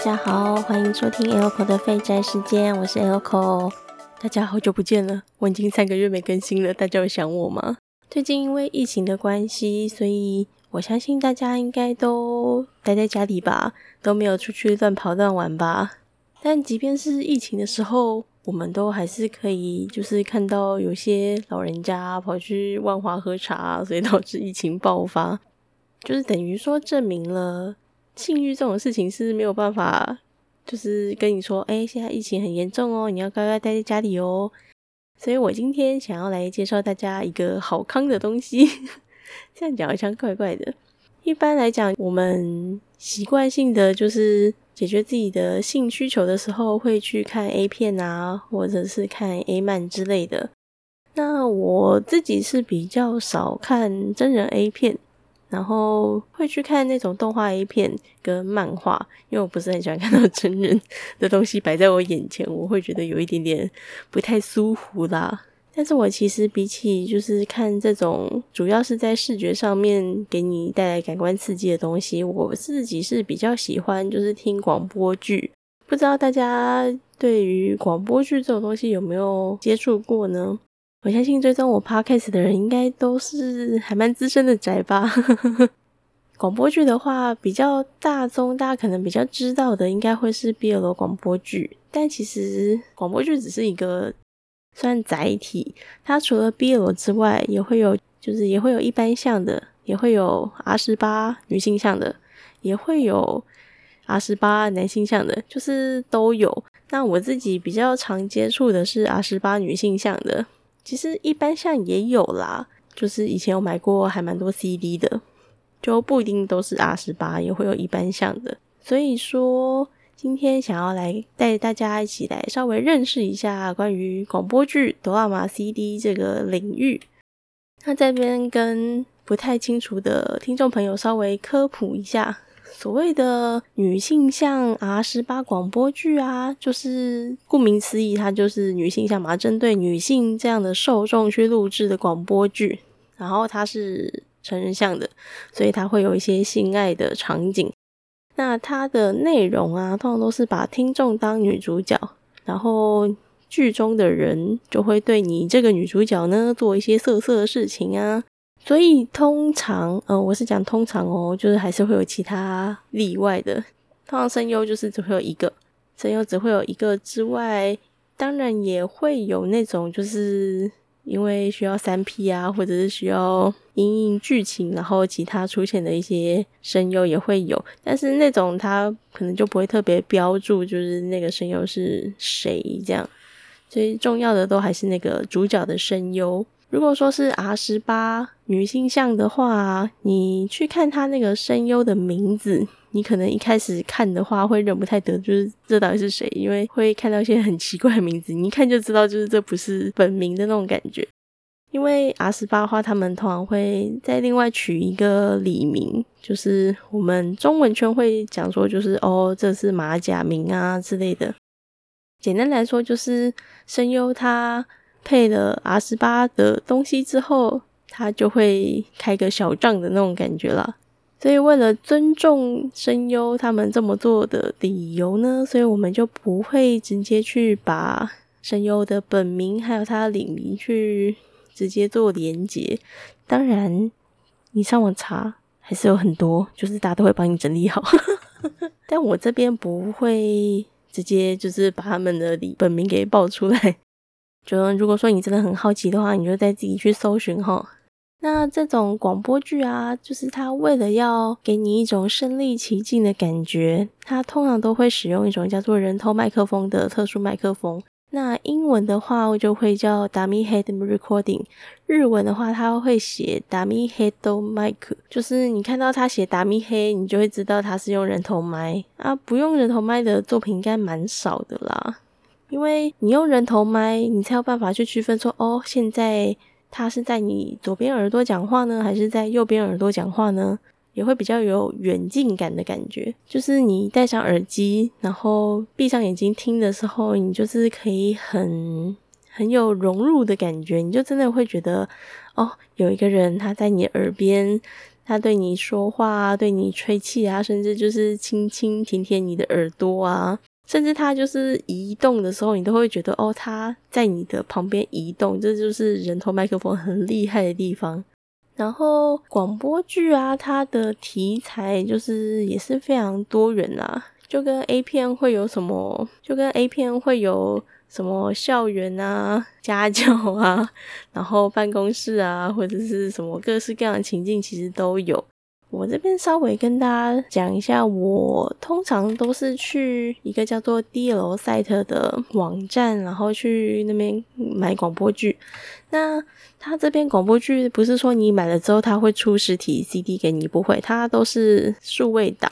大家好，欢迎收听 LCO 的废宅时间，我是 LCO。大家好久不见了，我已经三个月没更新了，大家有想我吗？最近因为疫情的关系，所以我相信大家应该都待在家里吧，都没有出去乱跑乱玩吧。但即便是疫情的时候，我们都还是可以，就是看到有些老人家跑去万华喝茶，所以导致疫情爆发，就是等于说证明了性欲这种事情是没有办法，就是跟你说，哎，现在疫情很严重哦，你要乖乖待在家里哦。所以我今天想要来介绍大家一个好康的东西，这样讲好像怪怪的。一般来讲，我们习惯性的就是解决自己的性需求的时候，会去看 A 片啊，或者是看 A 漫之类的。那我自己是比较少看真人 A 片。然后会去看那种动画 A 片跟漫画，因为我不是很喜欢看到真人的东西摆在我眼前，我会觉得有一点点不太舒服啦。但是我其实比起就是看这种主要是在视觉上面给你带来感官刺激的东西，我自己是比较喜欢就是听广播剧。不知道大家对于广播剧这种东西有没有接触过呢？我相信追踪我 podcast 的人应该都是还蛮资深的宅吧。广播剧的话，比较大众，大家可能比较知道的，应该会是 BL 广播剧。但其实广播剧只是一个算载体，它除了 BL 之外，也会有就是也会有一般向的，也会有 R 十八女性向的，也会有 R 十八男性向的，就是都有。那我自己比较常接触的是 R 十八女性向的。其实一般像也有啦，就是以前有买过还蛮多 CD 的，就不一定都是 R 十八，也会有一般像的。所以说今天想要来带大家一起来稍微认识一下关于广播剧、哆啦 A 梦 CD 这个领域。那这边跟不太清楚的听众朋友稍微科普一下。所谓的女性向 R 十八广播剧啊，就是顾名思义，它就是女性向嘛，针对女性这样的受众去录制的广播剧。然后它是成人向的，所以它会有一些性爱的场景。那它的内容啊，通常都是把听众当女主角，然后剧中的人就会对你这个女主角呢做一些色色的事情啊。所以通常，嗯，我是讲通常哦，就是还是会有其他例外的。通常声优就是只会有一个，声优只会有一个之外，当然也会有那种就是因为需要三 P 啊，或者是需要因应剧情，然后其他出现的一些声优也会有，但是那种他可能就不会特别标注，就是那个声优是谁这样。所以重要的都还是那个主角的声优。如果说是 R 十八女性向的话，你去看他那个声优的名字，你可能一开始看的话会认不太得，就是这到底是谁，因为会看到一些很奇怪的名字，你一看就知道就是这不是本名的那种感觉。因为 R 十八的话，他们通常会再另外取一个礼名，就是我们中文圈会讲说，就是哦，这是马甲名啊之类的。简单来说，就是声优他。配了 R 十八的东西之后，他就会开个小账的那种感觉了。所以为了尊重声优他们这么做的理由呢，所以我们就不会直接去把声优的本名还有他的领名去直接做连接。当然，你上网查还是有很多，就是大家都会帮你整理好。但我这边不会直接就是把他们的本名给报出来。就如果说你真的很好奇的话，你就再自己去搜寻哈。那这种广播剧啊，就是它为了要给你一种身临其境的感觉，它通常都会使用一种叫做人头麦克风的特殊麦克风。那英文的话，我就会叫 dummy head recording；日文的话，它会写 dummy head mic。就是你看到他写 dummy head，你就会知道他是用人头麦啊。不用人头麦的作品应该蛮少的啦。因为你用人头麦，你才有办法去区分说，哦，现在他是在你左边耳朵讲话呢，还是在右边耳朵讲话呢？也会比较有远近感的感觉。就是你戴上耳机，然后闭上眼睛听的时候，你就是可以很很有融入的感觉，你就真的会觉得，哦，有一个人他在你耳边。他对你说话，对你吹气啊，甚至就是轻轻舔舔你的耳朵啊，甚至它就是移动的时候，你都会觉得哦，它在你的旁边移动，这就是人头麦克风很厉害的地方。然后广播剧啊，它的题材就是也是非常多元啦，就跟 A 片会有什么，就跟 A 片会有什么校园啊、家教啊，然后办公室啊，或者是什么各式各样的情境，其实都有。我这边稍微跟大家讲一下，我通常都是去一个叫做 D L Site 的网站，然后去那边买广播剧。那他这边广播剧不是说你买了之后他会出实体 C D 给你，不会，它都是数位档。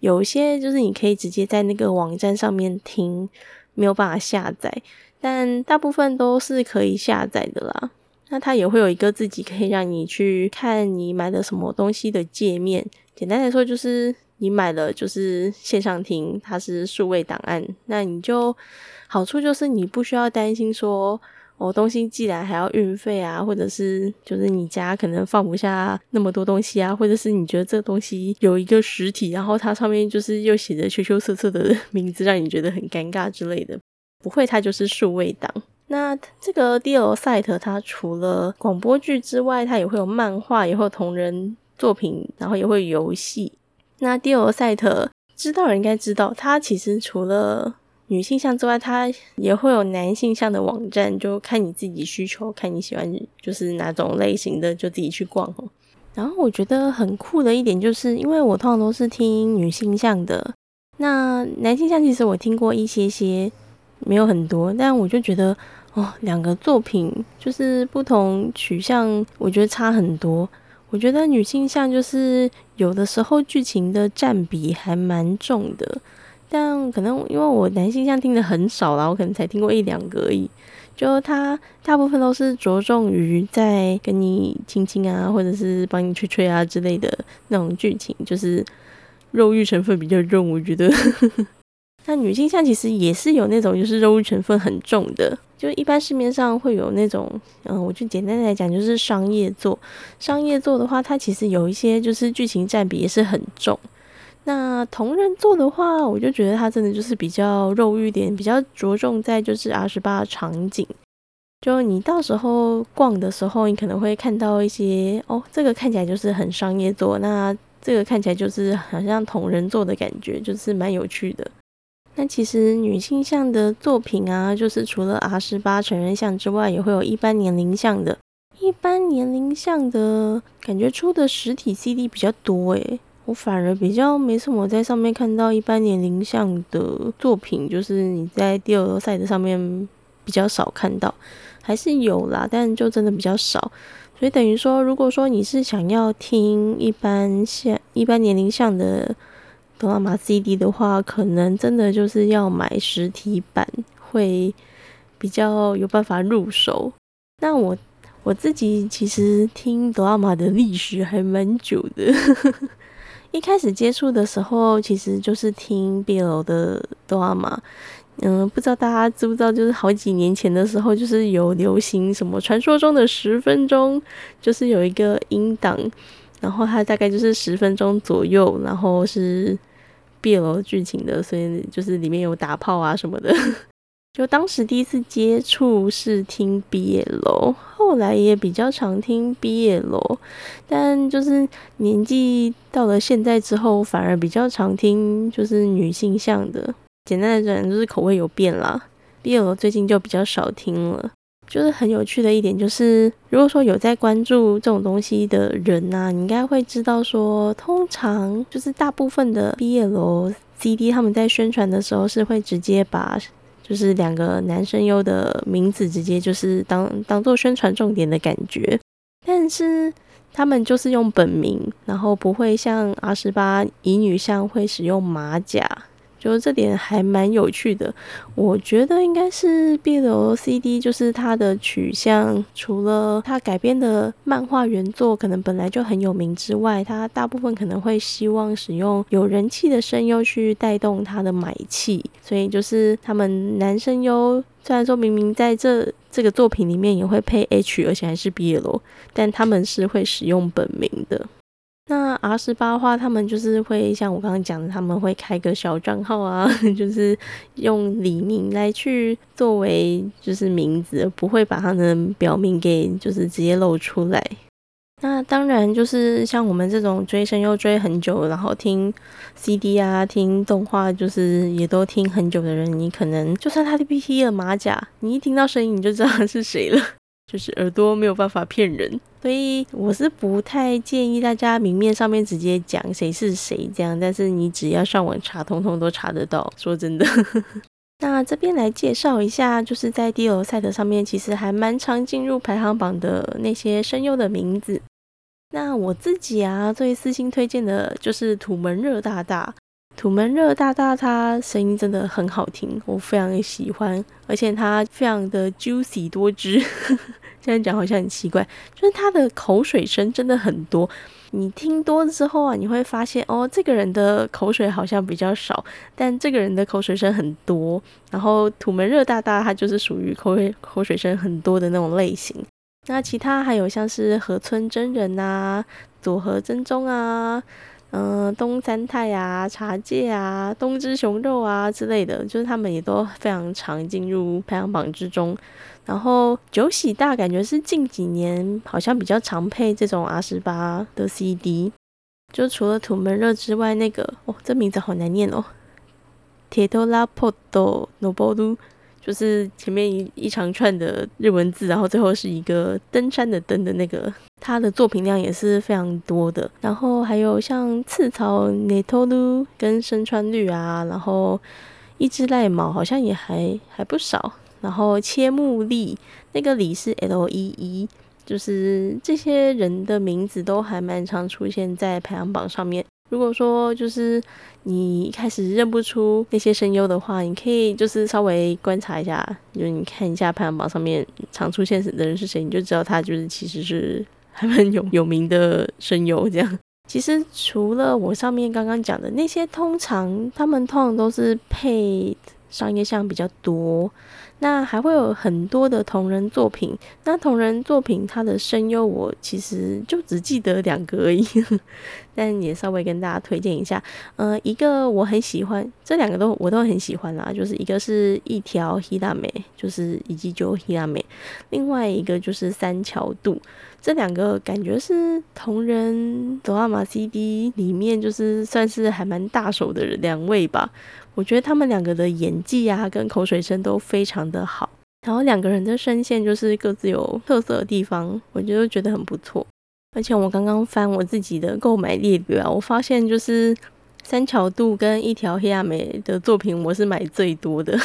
有些就是你可以直接在那个网站上面听，没有办法下载，但大部分都是可以下载的啦。那它也会有一个自己可以让你去看你买的什么东西的界面。简单来说，就是你买了就是线上听，它是数位档案。那你就好处就是你不需要担心说，我东西寄来还要运费啊，或者是就是你家可能放不下那么多东西啊，或者是你觉得这东西有一个实体，然后它上面就是又写着羞羞涩涩的 名字，让你觉得很尴尬之类的。不会，它就是数位档。那这个 D L Site 它除了广播剧之外，它也会有漫画，也会有同人作品，然后也会有游戏。那 D L Site 知道人应该知道，它其实除了女性向之外，它也会有男性向的网站，就看你自己需求，看你喜欢就是哪种类型的，就自己去逛哦然后我觉得很酷的一点，就是因为我通常都是听女性向的，那男性向其实我听过一些些。没有很多，但我就觉得哦，两个作品就是不同取向，我觉得差很多。我觉得女性向就是有的时候剧情的占比还蛮重的，但可能因为我男性向听的很少啦，我可能才听过一两个而已。就他大部分都是着重于在跟你亲亲啊，或者是帮你吹吹啊之类的那种剧情，就是肉欲成分比较重，我觉得。那女性向其实也是有那种就是肉欲成分很重的，就一般市面上会有那种，嗯，我就简单来讲就是商业作。商业作的话，它其实有一些就是剧情占比也是很重。那同人作的话，我就觉得它真的就是比较肉欲点，比较着重在就是 R 十八场景。就你到时候逛的时候，你可能会看到一些哦，这个看起来就是很商业作，那这个看起来就是好像同人作的感觉，就是蛮有趣的。那其实女性向的作品啊，就是除了 R 十八成人向之外，也会有一般年龄向的。一般年龄向的感觉出的实体 CD 比较多诶，我反而比较没什么在上面看到一般年龄向的作品，就是你在第二赛的上面比较少看到，还是有啦，但就真的比较少。所以等于说，如果说你是想要听一般像一般年龄向的。哆啦 A CD 的话，可能真的就是要买实体版会比较有办法入手。那我我自己其实听哆啦 A 的历史还蛮久的，一开始接触的时候其实就是听 BL 的哆啦 A。嗯，不知道大家知不知道，就是好几年前的时候，就是有流行什么传说中的十分钟，就是有一个音档。然后它大概就是十分钟左右，然后是 BL 剧情的，所以就是里面有打炮啊什么的。就当时第一次接触是听 BL，后来也比较常听 BL，但就是年纪到了现在之后，反而比较常听就是女性向的。简单来讲，就是口味有变啦，BL 最近就比较少听了。就是很有趣的一点，就是如果说有在关注这种东西的人呐，你应该会知道说，通常就是大部分的毕业楼 CD 他们在宣传的时候是会直接把就是两个男生优的名字直接就是当当做宣传重点的感觉，但是他们就是用本名，然后不会像 R 十八乙女像会使用马甲。就是这点还蛮有趣的，我觉得应该是 BL CD，就是它的取向，除了它改编的漫画原作可能本来就很有名之外，它大部分可能会希望使用有人气的声优去带动它的买气，所以就是他们男声优虽然说明明在这这个作品里面也会配 H，而且还是 BL，但他们是会使用本名的。那 R 十八的话，他们就是会像我刚刚讲的，他们会开个小账号啊，就是用李明来去作为就是名字，不会把他的表名给就是直接露出来。那当然就是像我们这种追声又追很久，然后听 CD 啊、听动画，就是也都听很久的人，你可能就算他的 PT 了马甲，你一听到声音你就知道他是谁了。就是耳朵没有办法骗人，所以我是不太建议大家明面上面直接讲谁是谁这样，但是你只要上网查，通通都查得到。说真的，那这边来介绍一下，就是在 D L 赛的上面，其实还蛮常进入排行榜的那些声优的名字。那我自己啊，最私心推荐的就是土门热大大。土门热大大，他声音真的很好听，我非常喜欢，而且他非常的 juicy 多汁。现在讲好像很奇怪，就是他的口水声真的很多。你听多了之后啊，你会发现哦，这个人的口水好像比较少，但这个人的口水声很多。然后土门热大大，他就是属于口水口水声很多的那种类型。那其他还有像是河村真人啊，佐和真宗啊。嗯，东三太啊，茶界啊，东之熊肉啊之类的，就是他们也都非常常进入排行榜之中。然后九喜大感觉是近几年好像比较常配这种 R 十八的 CD，就除了土门热之外，那个哦，这名字好难念哦，铁头拉破多诺波鲁。就是前面一一长串的日文字，然后最后是一个登山的登的那个，他的作品量也是非常多的。然后还有像刺草内托鲁跟身川绿啊，然后一只赖毛好像也还还不少。然后切木利那个里是 L E E，就是这些人的名字都还蛮常出现在排行榜上面。如果说就是你一开始认不出那些声优的话，你可以就是稍微观察一下，就是你看一下排行榜上面常出现的人是谁，你就知道他就是其实是 还蛮有有名的声优。这样，其实除了我上面刚刚讲的那些，通常他们通常都是配商业项比较多。那还会有很多的同人作品，那同人作品它的声优我其实就只记得两个而已，但也稍微跟大家推荐一下。呃，一个我很喜欢，这两个都我都很喜欢啦，就是一个是一条希拉美，就是以及就希拉美，另外一个就是三桥度，这两个感觉是同人哆啦玛 CD 里面就是算是还蛮大手的两位吧。我觉得他们两个的演技啊，跟口水声都非常的好，然后两个人的声线就是各自有特色的地方，我就觉得很不错。而且我刚刚翻我自己的购买列表，我发现就是三桥度跟一条黑亚美的作品，我是买最多的。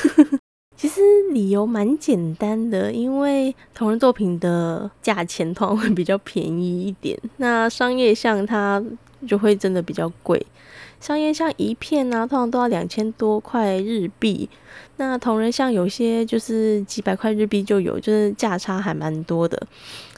其实理由蛮简单的，因为同人作品的价钱通常会比较便宜一点，那商业像它就会真的比较贵。商业像一片啊，通常都要两千多块日币。那同人像有些就是几百块日币就有，就是价差还蛮多的。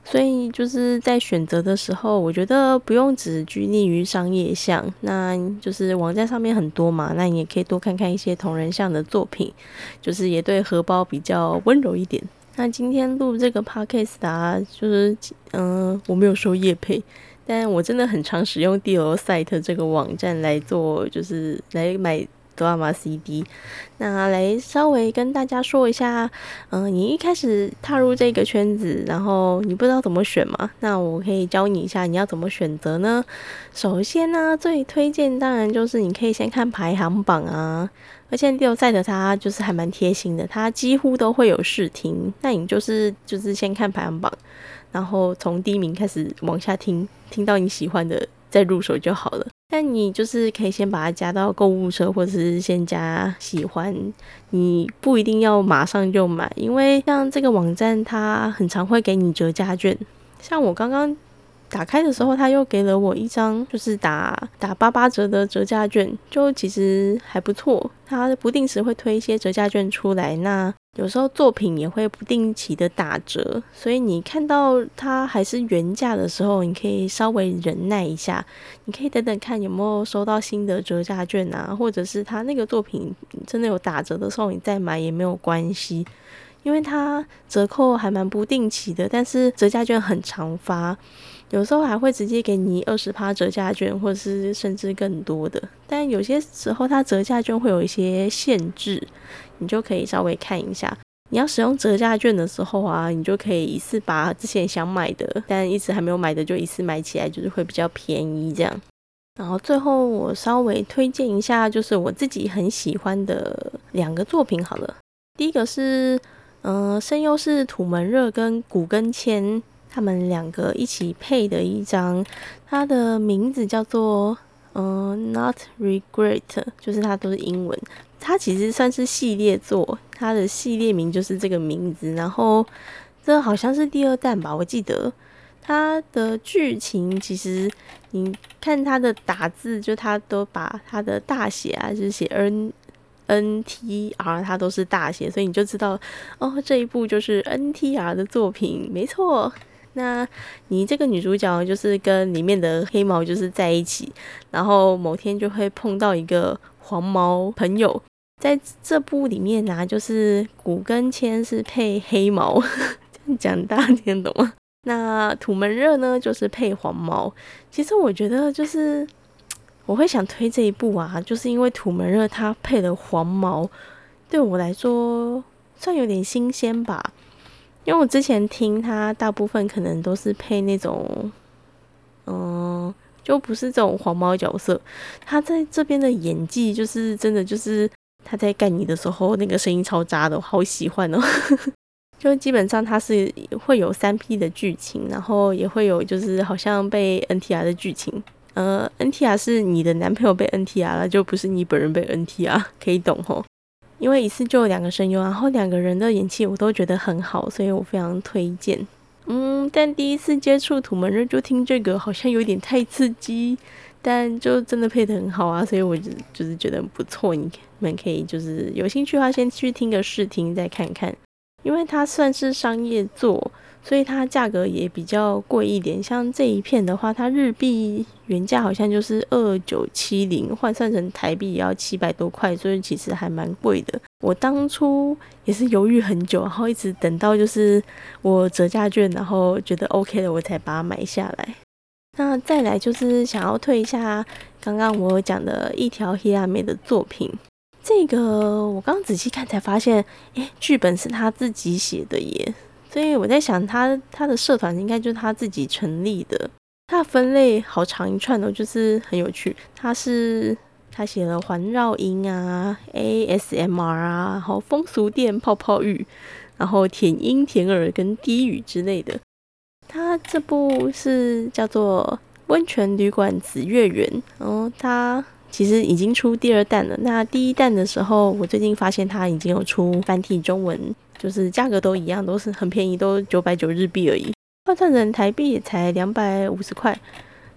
所以就是在选择的时候，我觉得不用只拘泥于商业像，那就是网站上面很多嘛，那你也可以多看看一些同人像的作品，就是也对荷包比较温柔一点。那今天录这个 podcast 啊，就是嗯，我没有收叶配。但我真的很常使用 D L Site 这个网站来做，就是来买哆啦 A CD。那来稍微跟大家说一下，嗯，你一开始踏入这个圈子，然后你不知道怎么选嘛？那我可以教你一下，你要怎么选择呢？首先呢，最推荐当然就是你可以先看排行榜啊，而且 D L Site 它就是还蛮贴心的，它几乎都会有试听。那你就是就是先看排行榜。然后从第一名开始往下听，听到你喜欢的再入手就好了。但你就是可以先把它加到购物车，或者是先加喜欢，你不一定要马上就买，因为像这个网站它很常会给你折价券。像我刚刚打开的时候，他又给了我一张就是打打八八折的折价券，就其实还不错。他不定时会推一些折价券出来，那。有时候作品也会不定期的打折，所以你看到它还是原价的时候，你可以稍微忍耐一下。你可以等等看有没有收到新的折价券啊，或者是他那个作品真的有打折的时候，你再买也没有关系，因为它折扣还蛮不定期的，但是折价券很常发。有时候还会直接给你二十趴折价券，或者是甚至更多的。但有些时候它折价券会有一些限制，你就可以稍微看一下。你要使用折价券的时候啊，你就可以一次把之前想买的，但一直还没有买的，就一次买起来，就是会比较便宜这样。然后最后我稍微推荐一下，就是我自己很喜欢的两个作品好了。第一个是，嗯，声优是土门热跟古根谦他们两个一起配的一张，它的名字叫做嗯，Not Regret，就是它都是英文。它其实算是系列作，它的系列名就是这个名字。然后这好像是第二弹吧，我记得它的剧情其实你看它的打字，就它都把它的大写啊，就是写 N N T R，它都是大写，所以你就知道哦，这一部就是 N T R 的作品，没错。那你这个女主角就是跟里面的黑毛就是在一起，然后某天就会碰到一个黄毛朋友。在这部里面呢，就是古根签是配黑毛，这样讲大家听懂吗？那土门热呢，就是配黄毛。其实我觉得，就是我会想推这一部啊，就是因为土门热它配的黄毛，对我来说算有点新鲜吧。因为我之前听他大部分可能都是配那种，嗯，就不是这种黄毛角色。他在这边的演技，就是真的就是。他在干你的时候，那个声音超渣的，我好喜欢哦！就基本上他是会有三 P 的剧情，然后也会有就是好像被 NTR 的剧情。呃，NTR 是你的男朋友被 NTR 了，就不是你本人被 NTR，可以懂吼？因为一次就有两个声优，然后两个人的演技我都觉得很好，所以我非常推荐。嗯，但第一次接触土门人就听这个，好像有点太刺激。但就真的配的很好啊，所以我就就是觉得不错。你们可以就是有兴趣的话，先去听个试听再看看，因为它算是商业作，所以它价格也比较贵一点。像这一片的话，它日币原价好像就是二九七零，换算成台币也要七百多块，所以其实还蛮贵的。我当初也是犹豫很久，然后一直等到就是我折价券，然后觉得 OK 了，我才把它买下来。那再来就是想要退一下刚刚我讲的一条黑亚美的作品，这个我刚仔细看才发现，诶，剧本是他自己写的耶，所以我在想他他的社团应该就是他自己成立的，他的分类好长一串哦，就是很有趣，他是他写了环绕音啊，ASMR 啊，然后风俗店泡泡浴，然后舔音舔耳跟低语之类的。它这部是叫做《温泉旅馆紫月园》，然后它其实已经出第二弹了。那第一弹的时候，我最近发现它已经有出繁体中文，就是价格都一样，都是很便宜，都九百九日币而已，换算成台币才两百五十块，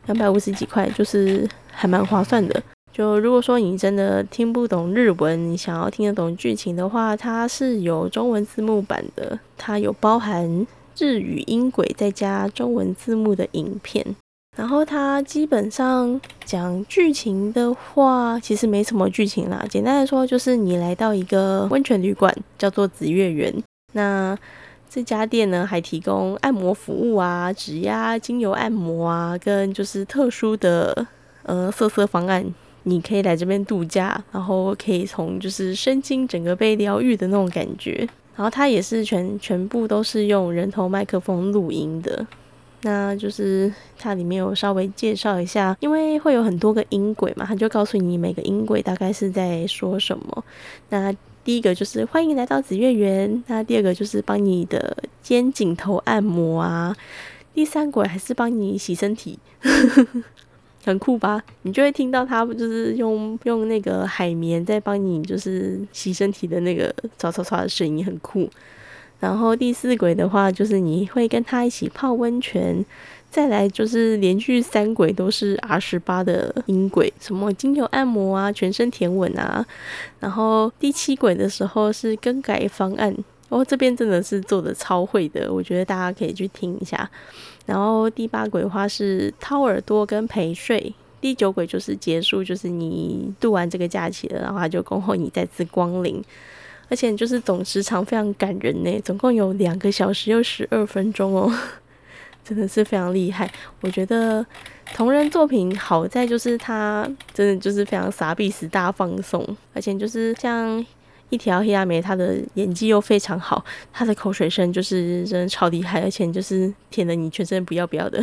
两百五十几块，就是还蛮划算的。就如果说你真的听不懂日文，你想要听得懂剧情的话，它是有中文字幕版的，它有包含。日语音轨再加中文字幕的影片，然后它基本上讲剧情的话，其实没什么剧情啦。简单来说，就是你来到一个温泉旅馆，叫做紫月园。那这家店呢，还提供按摩服务啊，指压、精油按摩啊，跟就是特殊的呃色色方案。你可以来这边度假，然后可以从就是身心整个被疗愈的那种感觉。然后它也是全全部都是用人头麦克风录音的，那就是它里面有稍微介绍一下，因为会有很多个音轨嘛，它就告诉你每个音轨大概是在说什么。那第一个就是欢迎来到紫月园，那第二个就是帮你的肩颈头按摩啊，第三轨还是帮你洗身体。很酷吧？你就会听到他就是用用那个海绵在帮你就是洗身体的那个唰唰唰的声音，很酷。然后第四轨的话，就是你会跟他一起泡温泉。再来就是连续三轨都是 R 十八的音轨，什么精油按摩啊，全身舔吻啊。然后第七轨的时候是更改方案。哦，这边真的是做的超会的，我觉得大家可以去听一下。然后第八轨的话是掏耳朵跟陪睡，第九轨就是结束，就是你度完这个假期了，然后他就恭候你再次光临，而且就是总时长非常感人呢，总共有两个小时又十二分钟哦。真的是非常厉害。我觉得同人作品好在就是他真的就是非常傻逼死大放送，而且就是像一条黑亚美，他的演技又非常好，他的口水声就是真的超厉害，而且就是舔的你全身不要不要的。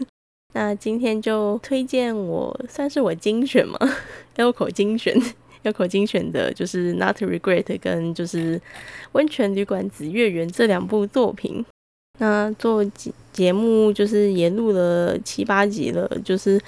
那今天就推荐我算是我精选嘛，要口精选，要口精选的就是 Not Regret 跟就是温泉旅馆紫月园这两部作品。那做节节目就是也录了七八集了，就是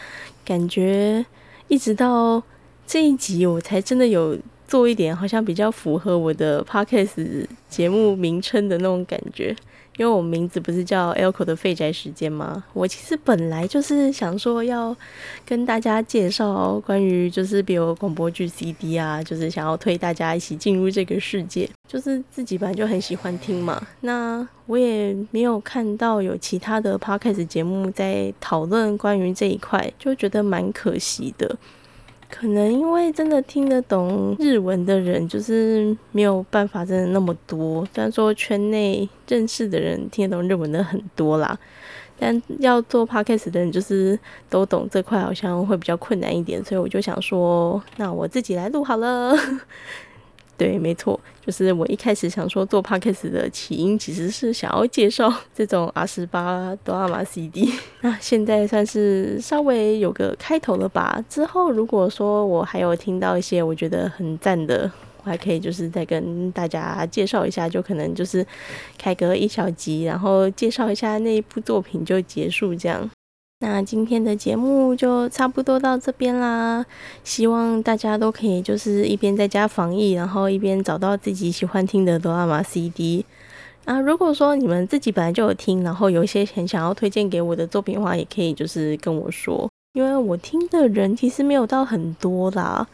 感觉一直到这一集我才真的有做一点，好像比较符合我的 podcast 节目名称的那种感觉。因为我名字不是叫 Elco 的废宅时间吗？我其实本来就是想说要跟大家介绍关于就是比如广播剧 CD 啊，就是想要推大家一起进入这个世界，就是自己本来就很喜欢听嘛。那我也没有看到有其他的 Podcast 节目在讨论关于这一块，就觉得蛮可惜的。可能因为真的听得懂日文的人，就是没有办法真的那么多。虽然说圈内认识的人听得懂日文的很多啦，但要做 podcast 的人就是都懂这块，好像会比较困难一点。所以我就想说，那我自己来录好了。对，没错，就是我一开始想说做 podcast 的起因，其实是想要介绍 这种阿十八哆啦 A CD。那现在算是稍微有个开头了吧？之后如果说我还有听到一些我觉得很赞的，我还可以就是再跟大家介绍一下，就可能就是开个一小集，然后介绍一下那一部作品就结束这样。那今天的节目就差不多到这边啦，希望大家都可以就是一边在家防疫，然后一边找到自己喜欢听的哆啦 A 梦 CD。啊，如果说你们自己本来就有听，然后有一些很想要推荐给我的作品的话，也可以就是跟我说，因为我听的人其实没有到很多啦，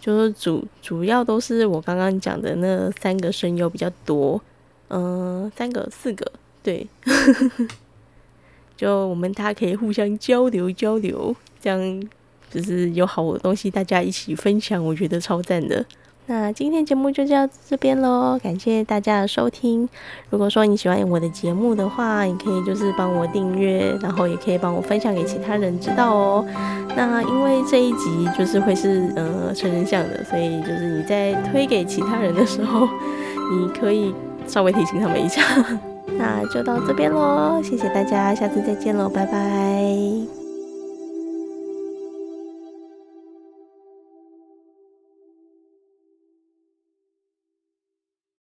就是主主要都是我刚刚讲的那三个声优比较多，嗯，三个四个，对。就我们大家可以互相交流交流，这样就是有好的东西大家一起分享，我觉得超赞的。那今天节目就到这边喽，感谢大家的收听。如果说你喜欢我的节目的话，你可以就是帮我订阅，然后也可以帮我分享给其他人知道哦。那因为这一集就是会是呃成人像的，所以就是你在推给其他人的时候，你可以稍微提醒他们一下。那就到这边喽，谢谢大家，下次再见喽，拜拜。